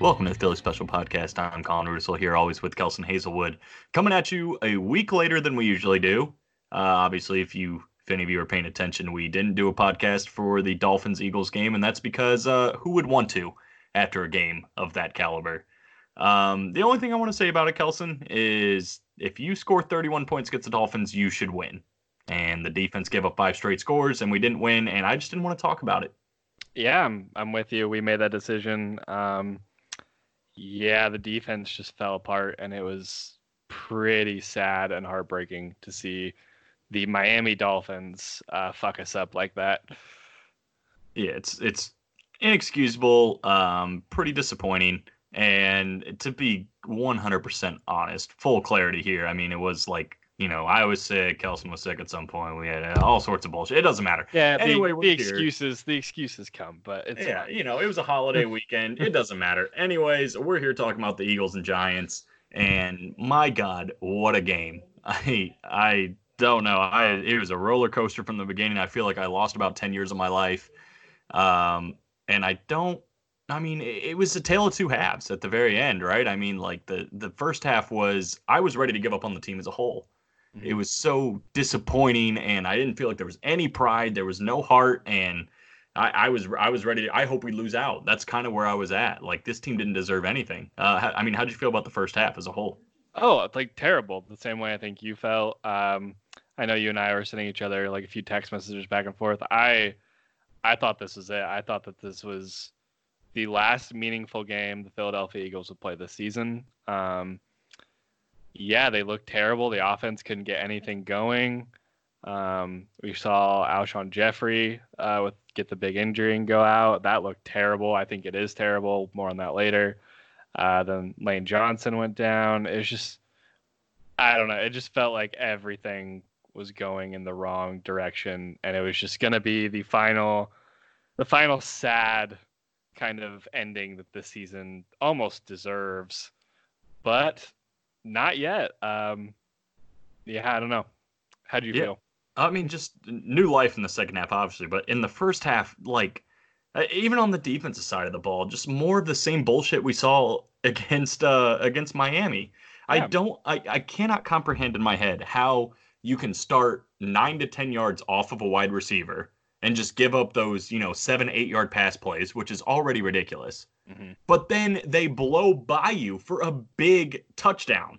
Welcome to the Philly Special Podcast. I'm Colin Russell here, always with Kelson Hazelwood, coming at you a week later than we usually do. Uh, obviously, if you if any of you are paying attention, we didn't do a podcast for the Dolphins Eagles game, and that's because uh, who would want to after a game of that caliber? Um, the only thing I want to say about it, Kelson, is if you score 31 points against the Dolphins, you should win. And the defense gave up five straight scores, and we didn't win, and I just didn't want to talk about it. Yeah, I'm, I'm with you. We made that decision. Um, yeah, the defense just fell apart, and it was pretty sad and heartbreaking to see the Miami Dolphins uh, fuck us up like that. Yeah, it's it's inexcusable, um, pretty disappointing. And to be 100% honest, full clarity here. I mean, it was like, you know, I was sick, Kelson was sick at some point. We had all sorts of bullshit. It doesn't matter. Yeah, Anyway, the we're excuses, the excuses come, but it's yeah, fine. you know, it was a holiday weekend. It doesn't matter. Anyways, we're here talking about the Eagles and Giants, and my God, what a game! I I don't know. I it was a roller coaster from the beginning. I feel like I lost about ten years of my life, um, and I don't. I mean, it, it was a tale of two halves at the very end, right? I mean, like the the first half was I was ready to give up on the team as a whole. It was so disappointing, and I didn't feel like there was any pride. There was no heart, and I, I was I was ready. To, I hope we lose out. That's kind of where I was at. Like this team didn't deserve anything. Uh, I mean, how did you feel about the first half as a whole? Oh, it's like terrible. The same way I think you felt. Um, I know you and I were sending each other like a few text messages back and forth. I, I thought this was it. I thought that this was the last meaningful game the Philadelphia Eagles would play this season. Um, yeah, they looked terrible. The offense couldn't get anything going. Um, we saw Alshon Jeffery uh, with get the big injury and go out. That looked terrible. I think it is terrible. More on that later. Uh, then Lane Johnson went down. It was just, I don't know. It just felt like everything was going in the wrong direction, and it was just going to be the final, the final sad kind of ending that this season almost deserves, but not yet. Um, yeah, I don't know. How do you Yeah. feel? I mean, just new life in the second half, obviously, but in the first half, like uh, even on the defensive side of the ball, just more of the same bullshit we saw against uh against Miami. I don't, I I cannot comprehend in my head how you can start nine to ten yards off of a wide receiver and just give up those, you know, seven eight yard pass plays, which is already ridiculous. Mhm. But then they blow by you for a big touchdown.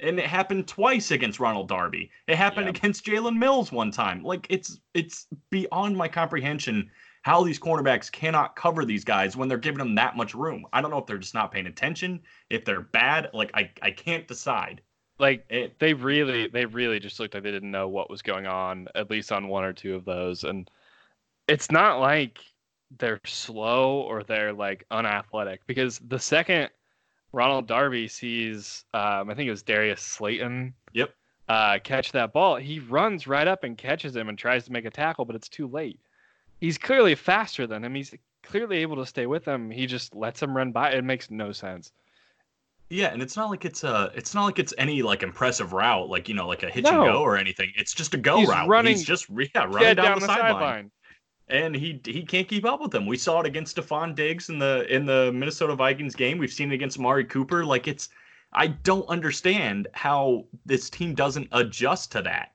And it happened twice against Ronald Darby. It happened Yeah. against Jalen Mills one time. Like it's it's beyond my comprehension how these cornerbacks cannot cover these guys when they're giving them that much room. I don't know if they're just not paying attention, if they're bad. Like I, I can't decide. Like It, they really they really just looked like they didn't know what was going on at least on one or two of those and it's not like they're slow or they're like unathletic because the second Ronald Darby sees um, I think it was Darius Slayton Yep. uh, catch that ball he runs right up and catches him and tries to make a tackle but it's too late he's clearly faster than him he's clearly able to stay with him he just lets him run by it makes no sense yeah, and it's not like it's a, it's not like it's any like impressive route, like you know, like a hitch No. and go or anything. It's just a go He's route. running He's just yeah, running Dead down, the, sideline. sideline. And he he can't keep up with them. We saw it against Stefon Diggs in the in the Minnesota Vikings game. We've seen it against Amari Cooper. Like it's I don't understand how this team doesn't adjust to that.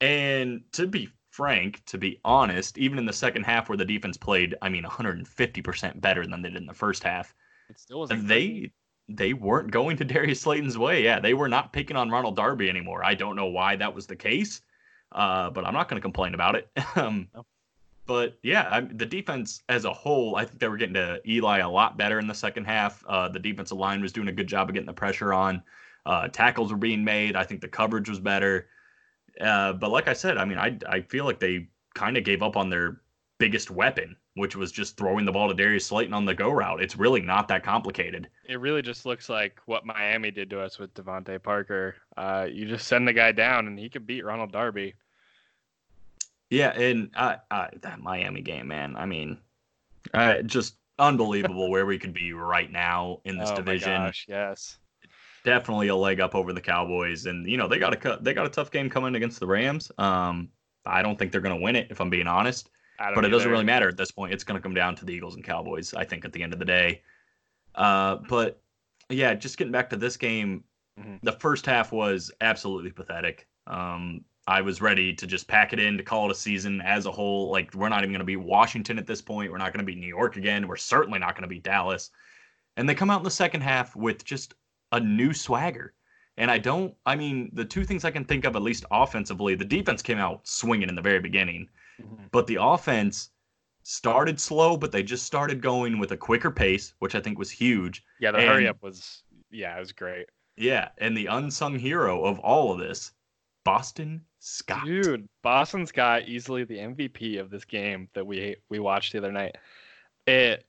And to be frank, to be honest, even in the second half where the defense played, I mean 150% better than they did in the first half, It still wasn't they they weren't going to Darius Slayton's way. Yeah, they were not picking on Ronald Darby anymore. I don't know why that was the case, uh, but I'm not going to complain about it. um, No. But yeah, I, the defense as a whole, I think they were getting to Eli a lot better in the second half. Uh, the defensive line was doing a good job of getting the pressure on. Uh, tackles were being made. I think the coverage was better. Uh, but like I said, I mean, I I feel like they kind of gave up on their biggest weapon, which was just throwing the ball to Darius Slayton on the go route. It's really not that complicated. it really just looks like what Miami did to us with DeVante Parker. Uh, you just send the guy down and he could beat Ronald Darby. Yeah, and uh, uh, that Miami game, man. I mean, uh, just unbelievable where we could be right now in this oh division. gosh, yes. Definitely a leg up over the Cowboys, and you know they got a. They got a tough game coming against the Rams. Um, I don't think they're going to win it if I'm being honest. I don't But it doesn't really matter at this point. It's going to come down to the Eagles and Cowboys. I think at the end of the day. Uh, but yeah, just getting back to this game, Mhm. the first half was absolutely pathetic. Um, I was ready to just pack it in to call it a season as a whole. Like we're not even going to be Washington at this point. We're not going to be New York again. We're certainly not going to be Dallas. And they come out in the second half with just a new swagger. And I don't. I mean, the two things I can think of, at least offensively, the defense came out swinging in the very beginning, Mhm. but the offense started slow, but they just started going with a quicker pace, which I think was huge. Yeah, the hurry up was yeah, it was great. Yeah, and the unsung hero of all of this, Boston Scott. Dude, Boston Scott easily the MVP of this game that we we watched the other night. It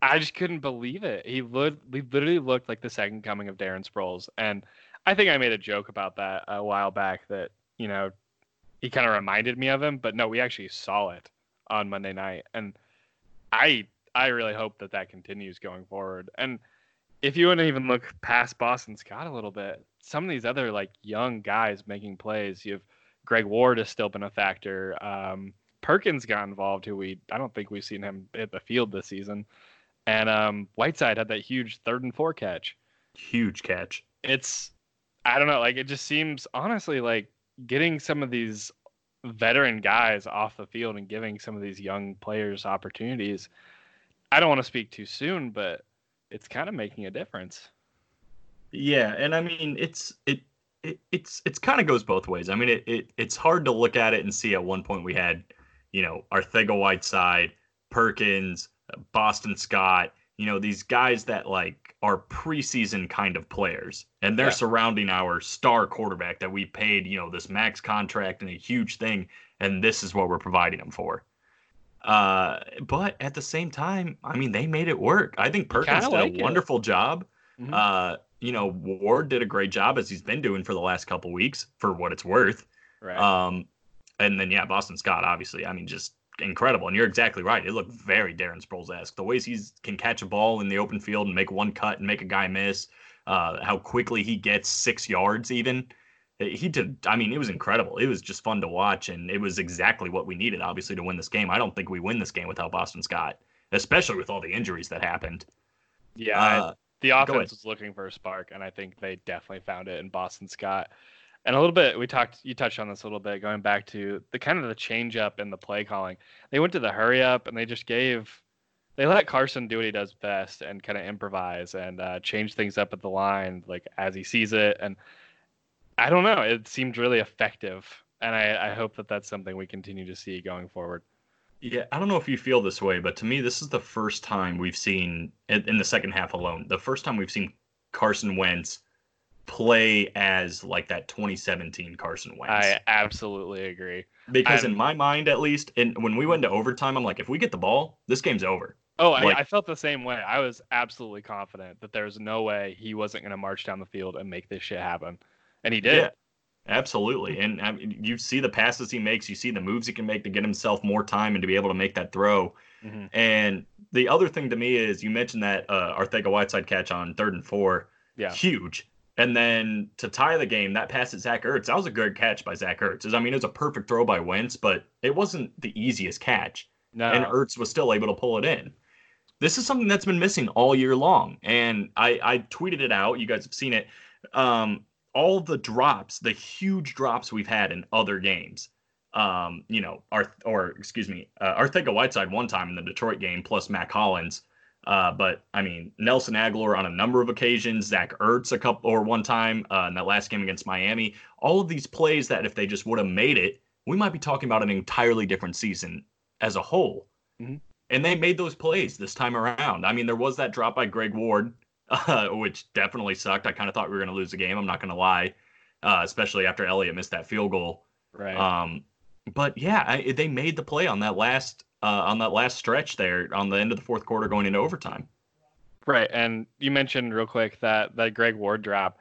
I just couldn't believe it. He looked he literally looked like the second coming of Darren Sproles. And I think I made a joke about that a while back that, you know, he kind of reminded me of him, but no, we actually saw it on Monday night. And I I really hope that that continues going forward. And if you want to even look past Boston Scott a little bit, some of these other like young guys making plays, you have Greg Ward has still been a factor. Um, Perkins got involved, who we I don't think we've seen him hit the field this season, and um, Whiteside had that huge third and four catch. Huge catch. It's I don't know, like it just seems honestly like getting some of these veteran guys off the field and giving some of these young players opportunities. I don't want to speak too soon, but it's kind of making a difference. Yeah, and I mean it's it, it it's it's kind of goes both ways. I mean it, it it's hard to look at it and see at one point we had, you know, Arcega Whiteside, Perkins, Boston Scott, you know, these guys that like are preseason kind of players and they're Yeah. surrounding our star quarterback that we paid, you know, this max contract and a huge thing and this is what we're providing them for. Uh, but at the same time, I mean, they made it work. I think Perkins did like a it. wonderful job. Mhm. Uh, you know, Ward did a great job as he's been doing for the last couple weeks, for what it's worth. Right. Um, and then yeah, Boston Scott, obviously, I mean, just incredible. And you're exactly right. It looked very Darren Sproles-esque. The ways he's can catch a ball in the open field and make one cut and make a guy miss. Uh, how quickly he gets six yards, even. He did. I mean, it was incredible. It was just fun to watch, and it was exactly what we needed, obviously, to win this game. I don't think we win this game without Boston Scott, especially with all the injuries that happened. yeah, Uh, the offense was looking for a spark, and I think they definitely found it in Boston Scott. And a little bit, we talked, you touched on this a little bit, going back to the kind of the change up in the play calling. They went to the hurry up, and they just gave, they let Carson do what he does best and kind of improvise and uh, change things up at the line, like as he sees it. And I don't know, it seemed really effective, and I, I hope that that's something we continue to see going forward. Yeah, I don't know if you feel this way, but to me, this is the first time we've seen in, in the second half alone, the first time we've seen Carson Wentz play as like that 2017 Carson Wentz. I absolutely agree. because in I'm- my mind, at least, and when we went to overtime, I'm like, if we get the ball, this game's over. Oh, I, I felt the same way. I was absolutely confident that there was no way he wasn't going to march down the field and make this shit happen, and he did. Yeah, absolutely. And I mean, you see the passes he makes, you see the moves he can make to get himself more time and to be able to make that throw. Mhm. And the other thing to me is you mentioned that uh, Arcega Whiteside catch on third and four. Yeah. Huge. And then to tie the game, that pass at Zach Ertz, that was a good catch by Zach Ertz. I mean, it was a perfect throw by Wentz, but it wasn't the easiest catch. No, And Ertz was still able to pull it in. This is something that's been missing all year long. And I, I tweeted it out. You guys have seen it. Um, all the drops, the huge drops we've had in other games. Um, you know, Arth or excuse me, uh, Arcega Whiteside one time in the Detroit game, plus Mack Hollins. Uh, but I mean, Nelson Agholor on a number of occasions, Zach Ertz a couple or one time uh, in that last game against Miami. All of these plays that if they just would have made it, we might be talking about an entirely different season as a whole. Mhm. And they made those plays this time around. I mean, there was that drop by Greg Ward, uh, which definitely sucked. I kind of thought we were going to lose the game. I'm not going to lie, uh, especially after Elliott missed that field goal. right. Um, but yeah, I, they made the play on that last uh, on that last stretch there on the end of the fourth quarter going into overtime. Right, and you mentioned real quick that that Greg Ward drop.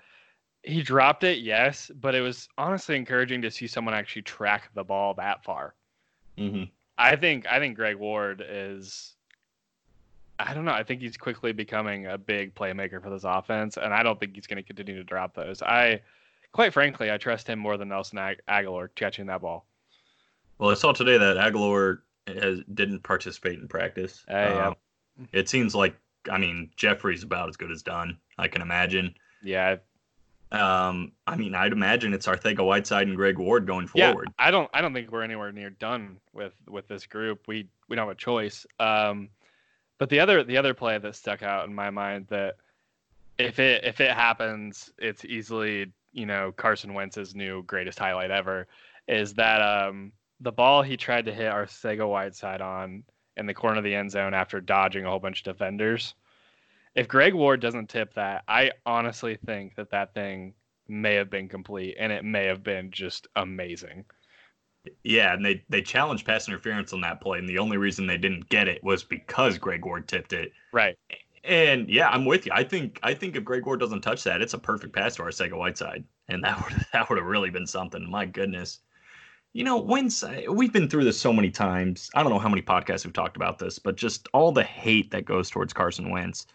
He dropped it, yes, but it was honestly encouraging to see someone actually track the ball that far. Mm-hmm. I think I think Greg Ward is I don't know, I think he's quickly becoming a big playmaker for this offense and I don't think he's going to continue to drop those. I quite frankly, I trust him more than Nelson Ag- Agholor catching that ball. Well, I saw today that Agholor has, didn't participate in practice. Yeah. Um, it seems like I mean, Jeffery's about as good as done. I can imagine. Yeah. Um, I mean, I'd imagine it's Arcega Whiteside and Greg Ward going forward. Yeah, I don't. I don't think we're anywhere near done with with this group. We we don't have a choice. Um, but the other the other play that stuck out in my mind that if it if it happens, it's easily you know Carson Wentz's new greatest highlight ever is that um the ball he tried to hit our Arcega Whiteside on in the corner of the end zone after dodging a whole bunch of defenders. If Greg Ward doesn't tip that, I honestly think that that thing may have been complete and it may have been just amazing. Yeah, and they they challenged pass interference on that play, and the only reason they didn't get it was because Greg Ward tipped it. Right. And yeah, I'm with you. I think I think if Greg Ward doesn't touch that, it's a perfect pass to Arcega Whiteside, and that would that would have really been something. My goodness. You know, Wentz, we've been through this so many times. I don't know how many podcasts we've talked about this, but just all the hate that goes towards Carson Wentz.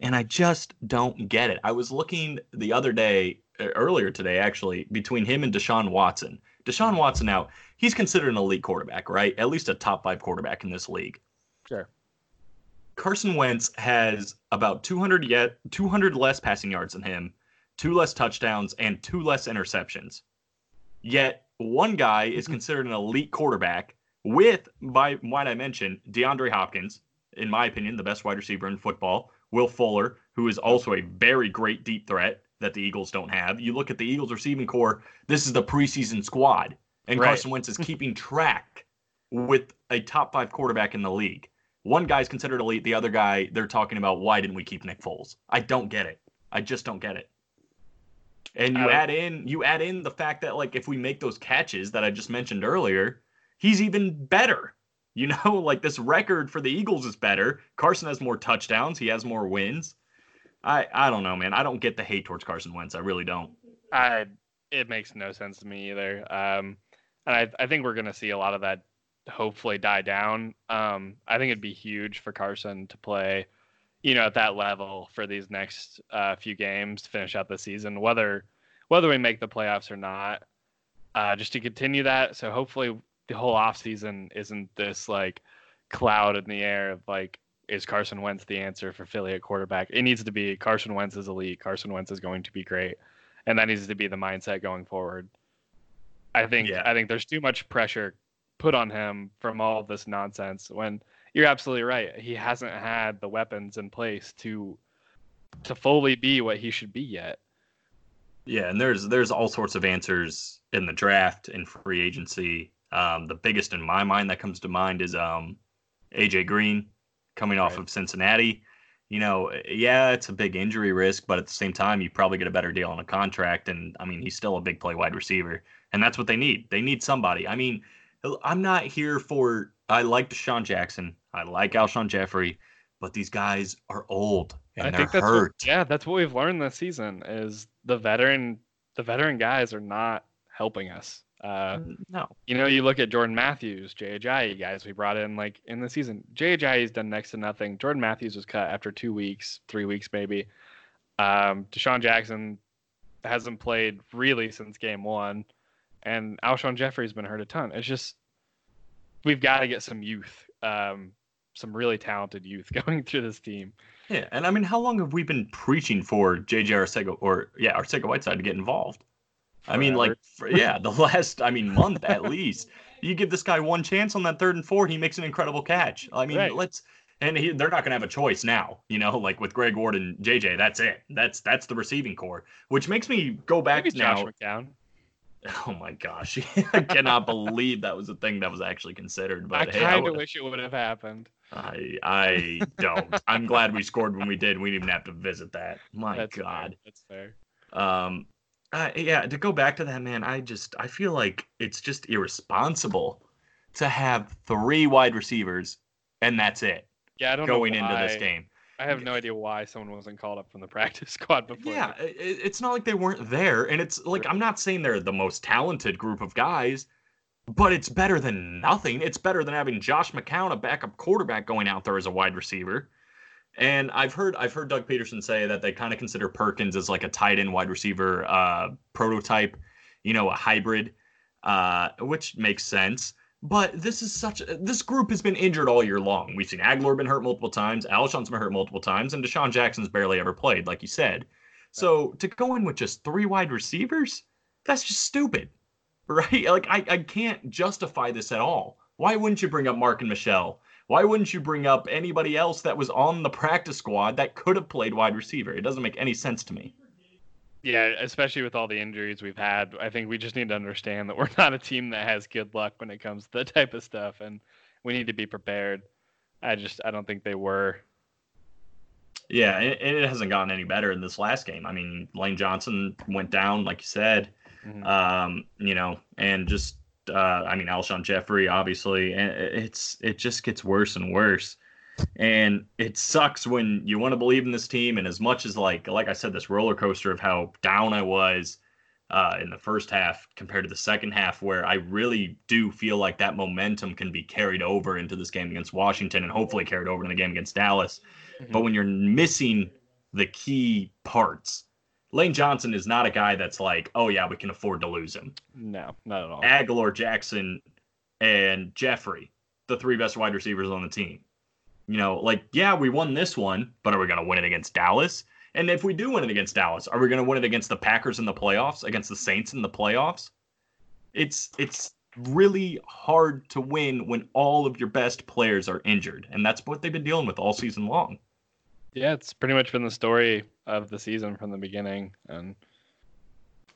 And I just don't get it. I was looking the other day, earlier today, actually, between him and Deshaun Watson. Deshaun Watson now, he's considered an elite quarterback, right? At least a top five quarterback in this league. Sure. Carson Wentz has about 200 yet 200 less passing yards than him, two less touchdowns, and two less interceptions. Yet one guy is mm-hmm. considered an elite quarterback with, by might I mention, DeAndre Hopkins, in my opinion, the best wide receiver in football. Will Fuller, who is also a very great deep threat that the Eagles don't have. You look at the Eagles receiving corps, this is the preseason squad. And right. Carson Wentz is keeping track with a top five quarterback in the league. One guy's considered elite, the other guy, they're talking about why didn't we keep Nick Foles? I don't get it. I just don't get it. And you uh, add in you add in the fact that like if we make those catches that I just mentioned earlier, he's even better. You know, like this record for the Eagles is better. Carson has more touchdowns, he has more wins. I I don't know, man. I don't get the hate towards Carson Wentz. I really don't. I it makes no sense to me either. Um, and I I think we're gonna see a lot of that hopefully die down. Um, I think it'd be huge for Carson to play you know, at that level for these next uh, few games to finish out the season, whether whether we make the playoffs or not, uh, just to continue that. So hopefully the whole off season isn't this like cloud in the air of like is Carson Wentz the answer for Philly at quarterback? It needs to be Carson Wentz is elite. Carson Wentz is going to be great, and that needs to be the mindset going forward. I think yeah. I think there's too much pressure put on him from all this nonsense when you're absolutely right. He hasn't had the weapons in place to to fully be what he should be yet. Yeah, and there's there's all sorts of answers in the draft and free agency. Um, the biggest in my mind that comes to mind is um, AJ Green coming off right. of Cincinnati. You know, yeah, it's a big injury risk, but at the same time, you probably get a better deal on a contract. And I mean, he's still a big play wide receiver, and that's what they need. They need somebody. I mean, I'm not here for. I like DeSean Jackson. I like Alshon Jeffery, but these guys are old and I they're think that's hurt. What, yeah, that's what we've learned this season is the veteran the veteran guys are not helping us. Uh, mm, no. You know, you look at Jordan Matthews, Jay Ajayi guys we brought in like in the season. Jay has done next to nothing. Jordan Matthews was cut after two weeks, three weeks maybe. Um, DeSean Jackson hasn't played really since game one, and Alshon Jeffery's been hurt a ton. It's just we've got to get some youth. Um, some really talented youth going through this team. Yeah, and I mean, how long have we been preaching for JJ Arcega or yeah Arcega Whiteside to get involved? Forever. I mean, like for, yeah, the last I mean month at least. You give this guy one chance on that third and four, he makes an incredible catch. I mean, right. let's and he, they're not going to have a choice now. You know, like with Greg Ward and JJ, that's it. That's that's the receiving corps, which makes me go back Maybe now. Josh McCown. Oh my gosh, I cannot believe that was a thing that was actually considered. But I hey, kind of wish it would have happened. I I don't. I'm glad we scored when we did. We didn't even have to visit that. My That's God. Fair. That's fair. Um, uh, yeah. To go back to that, man, I just I feel like it's just irresponsible to have three wide receivers and that's it. Yeah, I don't going into this game. I have no idea why someone wasn't called up from the practice squad before. Yeah, it's not like they weren't there, and it's like I'm not saying they're the most talented group of guys, but it's better than nothing. It's better than having Josh McCown, a backup quarterback, going out there as a wide receiver. And I've heard I've heard Doug Pederson say that they kind of consider Perkins as like a tight end wide receiver uh, prototype, you know, a hybrid, uh, which makes sense. But this is such this group has been injured all year long. We've seen Agholor been hurt multiple times, Alshon's been hurt multiple times, and DeSean Jackson's barely ever played, like you said. So to go in with just three wide receivers, that's just stupid, right? Like I, I can't justify this at all. Why wouldn't you bring up Marken Michel? Why wouldn't you bring up anybody else that was on the practice squad that could have played wide receiver? It doesn't make any sense to me. Yeah, especially with all the injuries we've had, I think we just need to understand that we're not a team that has good luck when it comes to that type of stuff, and we need to be prepared. I just I don't think they were. Yeah, and it hasn't gotten any better in this last game. I mean, Lane Johnson went down, like you said, mm-hmm. um, you know, and just uh, I mean, Alshon Jeffery, obviously, and it's it just gets worse and worse. And it sucks when you want to believe in this team. And as much as like like I said, this roller coaster of how down I was uh, in the first half compared to the second half, where I really do feel like that momentum can be carried over into this game against Washington and hopefully carried over in the game against Dallas. Mm-hmm. But when you're missing the key parts, Lane Johnson is not a guy that's like, oh yeah, we can afford to lose him. No, not at all. Agholor, Jackson, and Jeffery, the three best wide receivers on the team you know, like, yeah, we won this one, but are we going to win it against Dallas? And if we do win it against Dallas, are we going to win it against the Packers in the playoffs, against the Saints in the playoffs? It's it's really hard to win when all of your best players are injured, and that's what they've been dealing with all season long. Yeah, it's pretty much been the story of the season from the beginning, and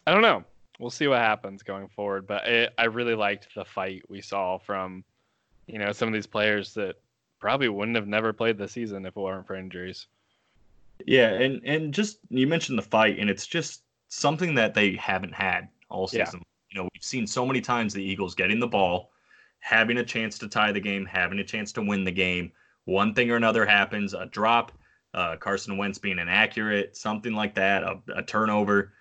I don't know. We'll see what happens going forward, but it, I really liked the fight we saw from, you know, some of these players that probably wouldn't have never played the season if it weren't for injuries. Yeah, and and just you mentioned the fight, and it's just something that they haven't had all season. Yeah. You know, we've seen so many times the Eagles getting the ball, having a chance to tie the game, having a chance to win the game. One thing or another happens, a drop, uh, Carson Wentz being inaccurate, something like that, a, a turnover,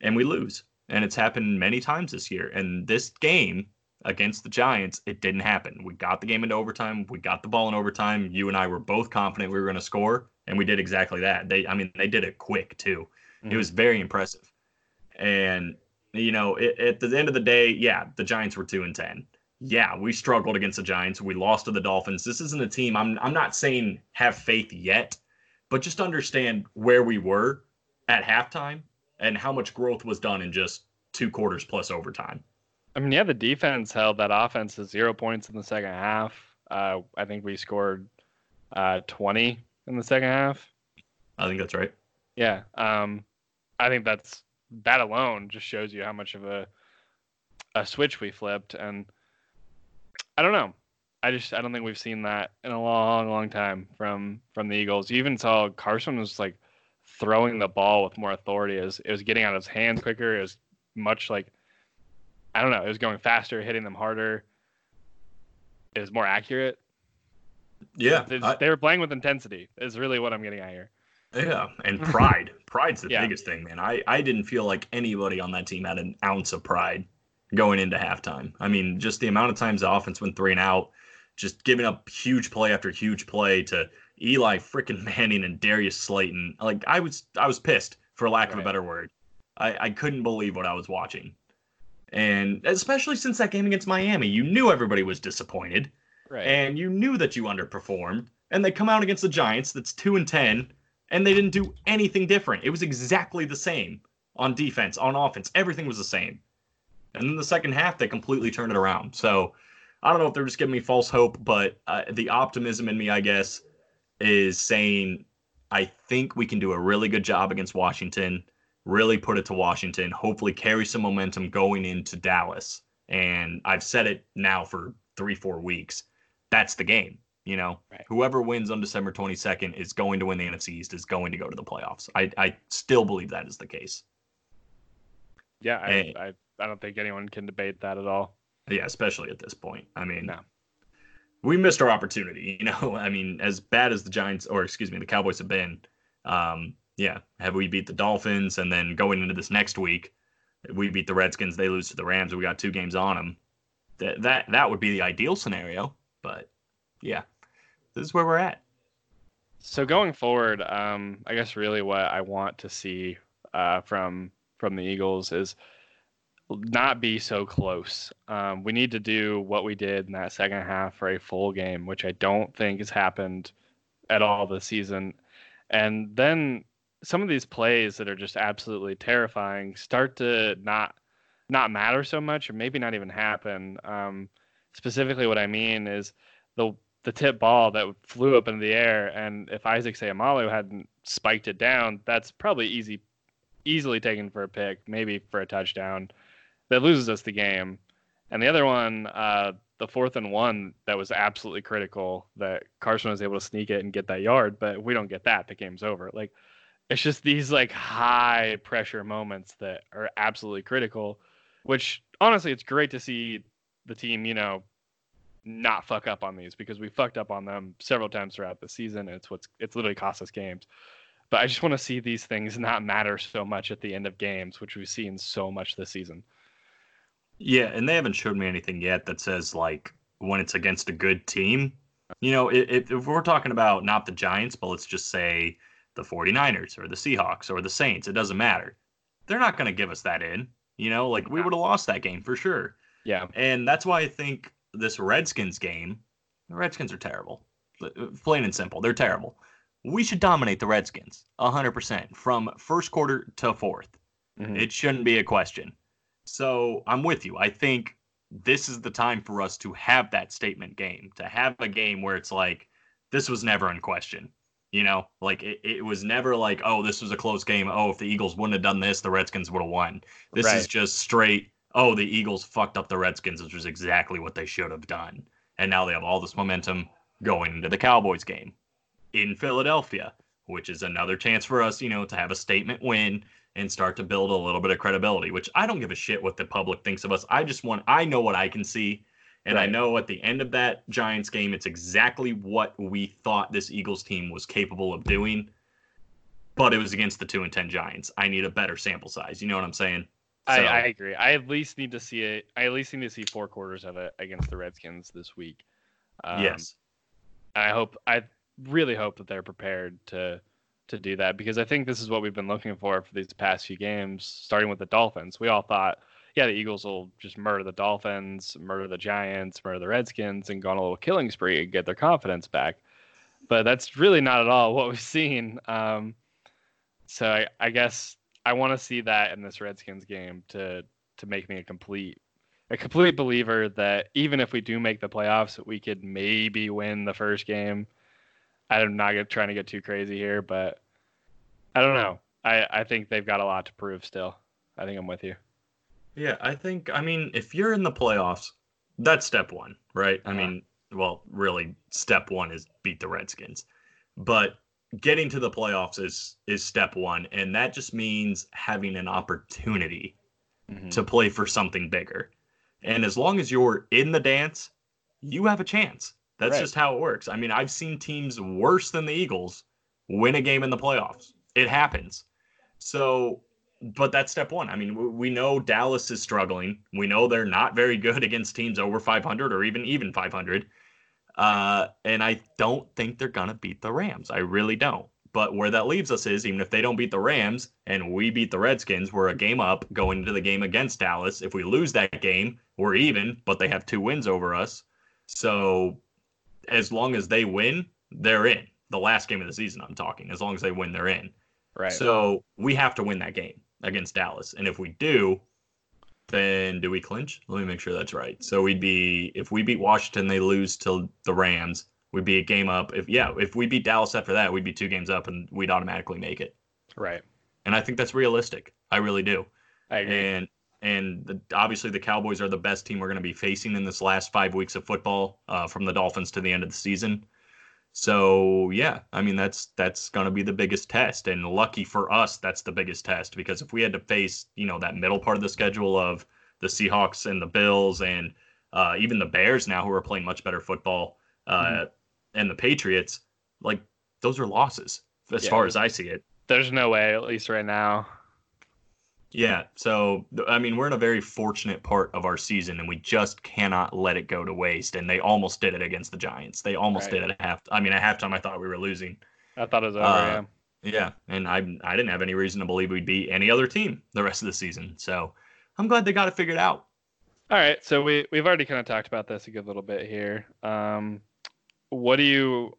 and we lose. And it's happened many times this year. And this game against the Giants, it didn't happen. We got the game into overtime. We got the ball in overtime. You and I were both confident we were going to score, and we did exactly that. They, I mean, they did it quick too. Mm-hmm. It was very impressive. And you know, it, at the end of the day, yeah, the Giants were two and ten. Yeah, we struggled against the Giants. We lost to the Dolphins. This isn't a team. I'm I'm not saying have faith yet, but just understand where we were at halftime and how much growth was done in just two quarters plus overtime. I mean, yeah, the defense held that offense to zero points in the second half. Uh, I think we scored uh, 20 in the second half. I think that's right. Yeah. Um, I think that's that alone just shows you how much of a a switch we flipped. And I don't know. I just I don't think we've seen that in a long, long time from from the Eagles. You even saw Carson was like throwing the ball with more authority. As it was getting out of his hands quicker. It was much like I don't know. It was going faster, hitting them harder. It was more accurate. Yeah, I, they were playing with intensity. Is really what I'm getting at here. Yeah, and pride. Pride's the yeah. biggest thing, man. I I didn't feel like anybody on that team had an ounce of pride going into halftime. I mean, just the amount of times the offense went three and out, just giving up huge play after huge play to Eli freaking Manning and Darius Slayton. Like I was I was pissed for lack right. of a better word. I, I couldn't believe what I was watching. And especially since that game against Miami, you knew everybody was disappointed. Right. And you knew that you underperformed. And they come out against the Giants that's 2 and 10 and they didn't do anything different. It was exactly the same on defense, on offense. Everything was the same. And then the second half they completely turned it around. So I don't know if they're just giving me false hope, but uh, the optimism in me, I guess, is saying I think we can do a really good job against Washington really put it to Washington, hopefully carry some momentum going into Dallas. And I've said it now for three, four weeks. That's the game. You know, right. whoever wins on December 22nd is going to win the NFC East, is going to go to the playoffs. I, I still believe that is the case. Yeah, I, and, I, I don't think anyone can debate that at all. Yeah, especially at this point. I mean, no. we missed our opportunity. You know, I mean, as bad as the Giants, or excuse me, the Cowboys have been, um, yeah, have we beat the Dolphins and then going into this next week, we beat the Redskins, they lose to the Rams, we got two games on them. That that that would be the ideal scenario, but yeah, this is where we're at. So going forward, um, I guess really what I want to see uh, from from the Eagles is not be so close. Um, we need to do what we did in that second half for a full game, which I don't think has happened at all this season. And then some of these plays that are just absolutely terrifying start to not not matter so much, or maybe not even happen. Um, specifically, what I mean is the the tip ball that flew up in the air, and if Isaac Seumalo hadn't spiked it down, that's probably easy, easily taken for a pick, maybe for a touchdown. That loses us the game. And the other one, uh, the fourth and one, that was absolutely critical that Carson was able to sneak it and get that yard. But we don't get that, the game's over. Like it's just these like high pressure moments that are absolutely critical. Which honestly, it's great to see the team, you know, not fuck up on these because we fucked up on them several times throughout the season. It's what's it's literally cost us games. But I just want to see these things not matter so much at the end of games, which we've seen so much this season. Yeah, and they haven't showed me anything yet that says like when it's against a good team. You know, if, if we're talking about not the Giants, but let's just say the 49ers or the Seahawks or the Saints, it doesn't matter. They're not going to give us that in. You know, like we would have lost that game for sure. Yeah. And that's why I think this Redskins game, the Redskins are terrible. Plain and simple, they're terrible. We should dominate the Redskins 100% from first quarter to 4th mm-hmm. It shouldn't be a question. So I'm with you. I think this is the time for us to have that statement game, to have a game where it's like, this was never in question. You know, like it, it was never like, oh, this was a close game. Oh, if the Eagles wouldn't have done this, the Redskins would have won. This right. is just straight oh, the Eagles fucked up the Redskins, which was exactly what they should have done. And now they have all this momentum going into the Cowboys game in Philadelphia, which is another chance for us, you know, to have a statement win and start to build a little bit of credibility, which I don't give a shit what the public thinks of us. I just want, I know what I can see. And right. I know at the end of that Giants game, it's exactly what we thought this Eagles team was capable of doing. But it was against the two and ten Giants. I need a better sample size. You know what I'm saying? I, I, agree. I at least need to see it. I at least need to see four quarters of it against the Redskins this week. Um, yes. I hope. I really hope that they're prepared to to do that because I think this is what we've been looking for for these past few games, starting with the Dolphins. We all thought, yeah, the Eagles will just murder the Dolphins, murder the Giants, murder the Redskins, and go on a little killing spree and get their confidence back. But that's really not at all what we've seen. Um, so I, I guess I want to see that in this Redskins game to to make me a complete a complete believer that even if we do make the playoffs, we could maybe win the first game. I'm not get, trying to get too crazy here, but I don't know. I, I think they've got a lot to prove still. I think I'm with you. Yeah, I think I mean if you're in the playoffs, that's step one, right? Uh-huh. I mean, well, really, step one is beat the Redskins. But getting to the playoffs is is step one, and that just means having an opportunity mm-hmm. to play for something bigger. And as long as you're in the dance, you have a chance. That's right. just how it works. I mean, I've seen teams worse than the Eagles win a game in the playoffs. It happens. So, but that's step one. I mean, we know Dallas is struggling. We know they're not very good against teams over 500 or even even 500. Uh, and I don't think they're going to beat the Rams. I really don't. But where that leaves us is even if they don't beat the Rams and we beat the Redskins, we're a game up going into the game against Dallas. If we lose that game, we're even, but they have two wins over us. So as long as they win, they're in. The last game of the season, I'm talking. As long as they win, they're in. Right. So we have to win that game against Dallas. And if we do, then do we clinch? Let me make sure that's right. So we'd be if we beat Washington, they lose to the Rams. We'd be a game up. If yeah, if we beat Dallas after that, we'd be two games up, and we'd automatically make it. Right. And I think that's realistic. I really do. I agree. And and the, obviously the Cowboys are the best team we're going to be facing in this last five weeks of football, uh, from the Dolphins to the end of the season. So yeah, I mean that's that's going to be the biggest test, and lucky for us, that's the biggest test because if we had to face you know that middle part of the schedule of the Seahawks and the Bills and uh, even the Bears now who are playing much better football uh, mm-hmm. and the Patriots, like those are losses as yeah, far as I see it. There's no way, at least right now, yeah. So, I mean, we're in a very fortunate part of our season, and we just cannot let it go to waste. And they almost did it against the Giants. They almost right. did it at half. I mean, at halftime, I thought we were losing. I thought it was over. Uh, yeah. Yeah, and I I didn't have any reason to believe we'd beat any other team the rest of the season. So I'm glad they got it figured out. All right, so we we've already kind of talked about this a good little bit here. Um, what do you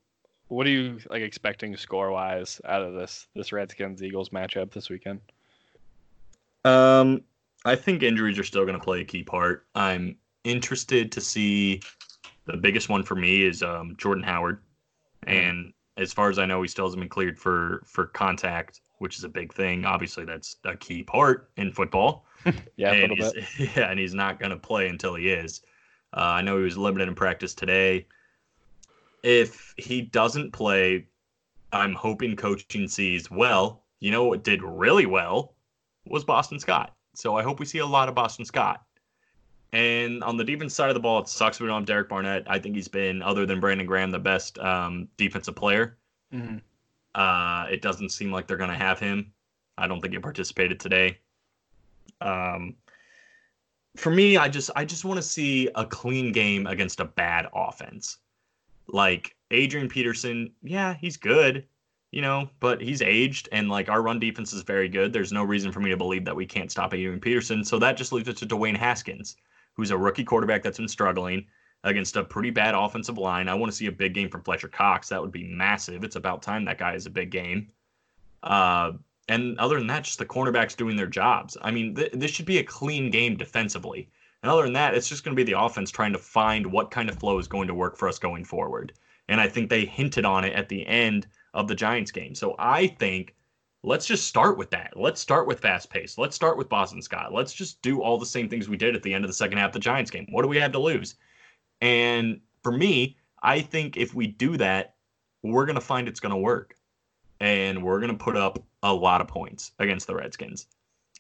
what are you like expecting score wise out of this this Redskins Eagles matchup this weekend? Um, I think injuries are still going to play a key part. I'm interested to see. The biggest one for me is um, Jordan Howard, and as far as I know, he still hasn't been cleared for for contact, which is a big thing. Obviously, that's a key part in football. yeah, a and little he's, bit. yeah, and he's not going to play until he is. Uh, I know he was limited in practice today. If he doesn't play, I'm hoping coaching sees well. You know what did really well was Boston Scott. So I hope we see a lot of Boston Scott. And on the defense side of the ball, it sucks we don't have Derek Barnett. I think he's been, other than Brandon Graham, the best um, defensive player. Mhm. Uh, it doesn't seem like they're going to have him. I don't think he participated today. Um, for me, I just I just want to see a clean game against a bad offense. Like Adrian Peterson, yeah, he's good, you know, but he's aged and like our run defense is very good. There's no reason for me to believe that we can't stop Adrian Peterson. So that just leaves it to Dwayne Haskins, who's a rookie quarterback that's been struggling against a pretty bad offensive line. I want to see a big game from Fletcher Cox. That would be massive. It's about time that guy is a big game. Uh, and other than that, just the cornerbacks doing their jobs. I mean, th- this should be a clean game defensively. And other than that, it's just going to be the offense trying to find what kind of flow is going to work for us going forward. And I think they hinted on it at the end of the Giants game. So I think let's just start with that. Let's start with fast pace. Let's start with Boston Scott. Let's just do all the same things we did at the end of the second half of the Giants game. What do we have to lose? And for me, I think if we do that, we're going to find it's going to work. And we're going to put up a lot of points against the Redskins.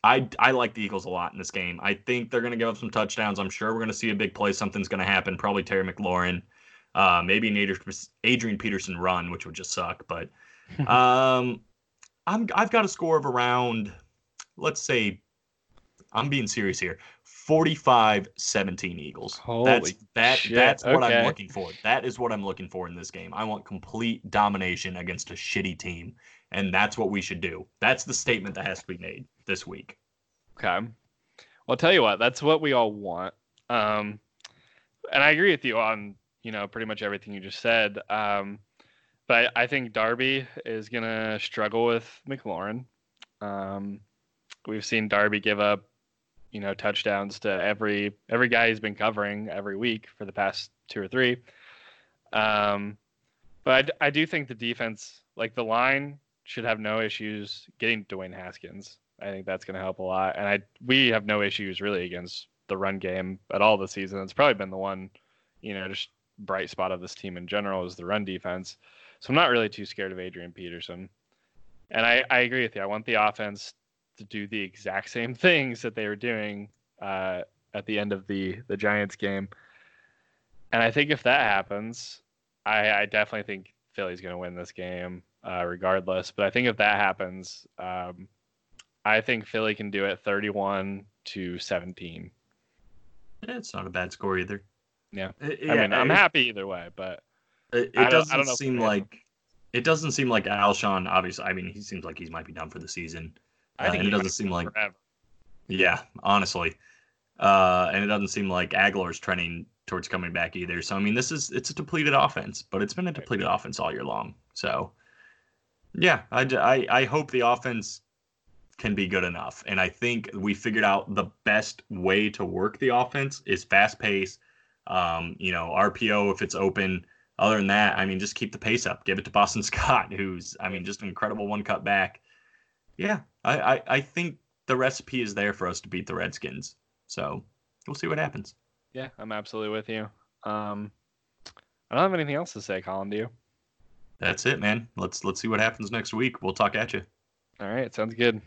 I, I like the Eagles a lot in this game. I think they're going to give up some touchdowns. I'm sure we're going to see a big play. Something's going to happen. Probably Terry McLaurin, uh, maybe an Adrian- Peterson run, which would just suck. But um, I'm I've got a score of around, let's say, I'm being serious here. 45-17 Eagles. Holy that's that shit, that's what okay. I'm looking for. That is what I'm looking for in this game. I want complete domination against a shitty team, and that's what we should do. That's the statement that has to be made this week. Okay. Well, I'll tell you what, that's what we all want. Um, and I agree with you on, you know, pretty much everything you just said. Um, but I, I think Darby is to struggle with McLaurin. Um, we've seen Darby give up, you know, touchdowns to every every guy he's been covering every week for the past two or three. Um, but I do think the defense, like the line, should have no issues getting Dwayne Haskins. I think that's going to help a lot. And I we have no issues really against the run game at all this season. It's probably been the one, you know, just bright spot of this team in general is the run defense. So I'm not really too scared of Adrian Peterson. And I, I agree with you. I want the offense to do the exact same things that they were doing uh, at the end of the the Giants game. And I think if that happens, I, I definitely think Philly's going to win this game uh, regardless. But I think if that happens, um, I think Philly can do it 31 to 17. Eh, It's not a bad score either. Yeah. It- I mean, I'm happy either way, but It, it doesn't seem like it doesn't seem like Alshon. Obviously, I mean, he seems like he might be done for the season. I Uh, think it doesn't seem like forever. Yeah, honestly. Uh, and it doesn't seem like Agholor's trending towards coming back either. So I mean, this is it's a depleted offense, but it's been a depleted offense all year long. So yeah, I, I, I hope the offense can be good enough, and I think we figured out the best way to work the offense is fast pace. Um, you know, RPO if it's open. Other than that, I mean, just keep the pace up. Give it to Boston Scott, who's I mean, just an incredible one cut back. Yeah, I, I, I think the recipe is there for us to beat the Redskins. So we'll see what happens. Yeah, I'm absolutely with you. Um, I don't have anything else to say, Colin. Do you? That's it, man. Let's let's see what happens next week. We'll talk at you. All right, sounds good.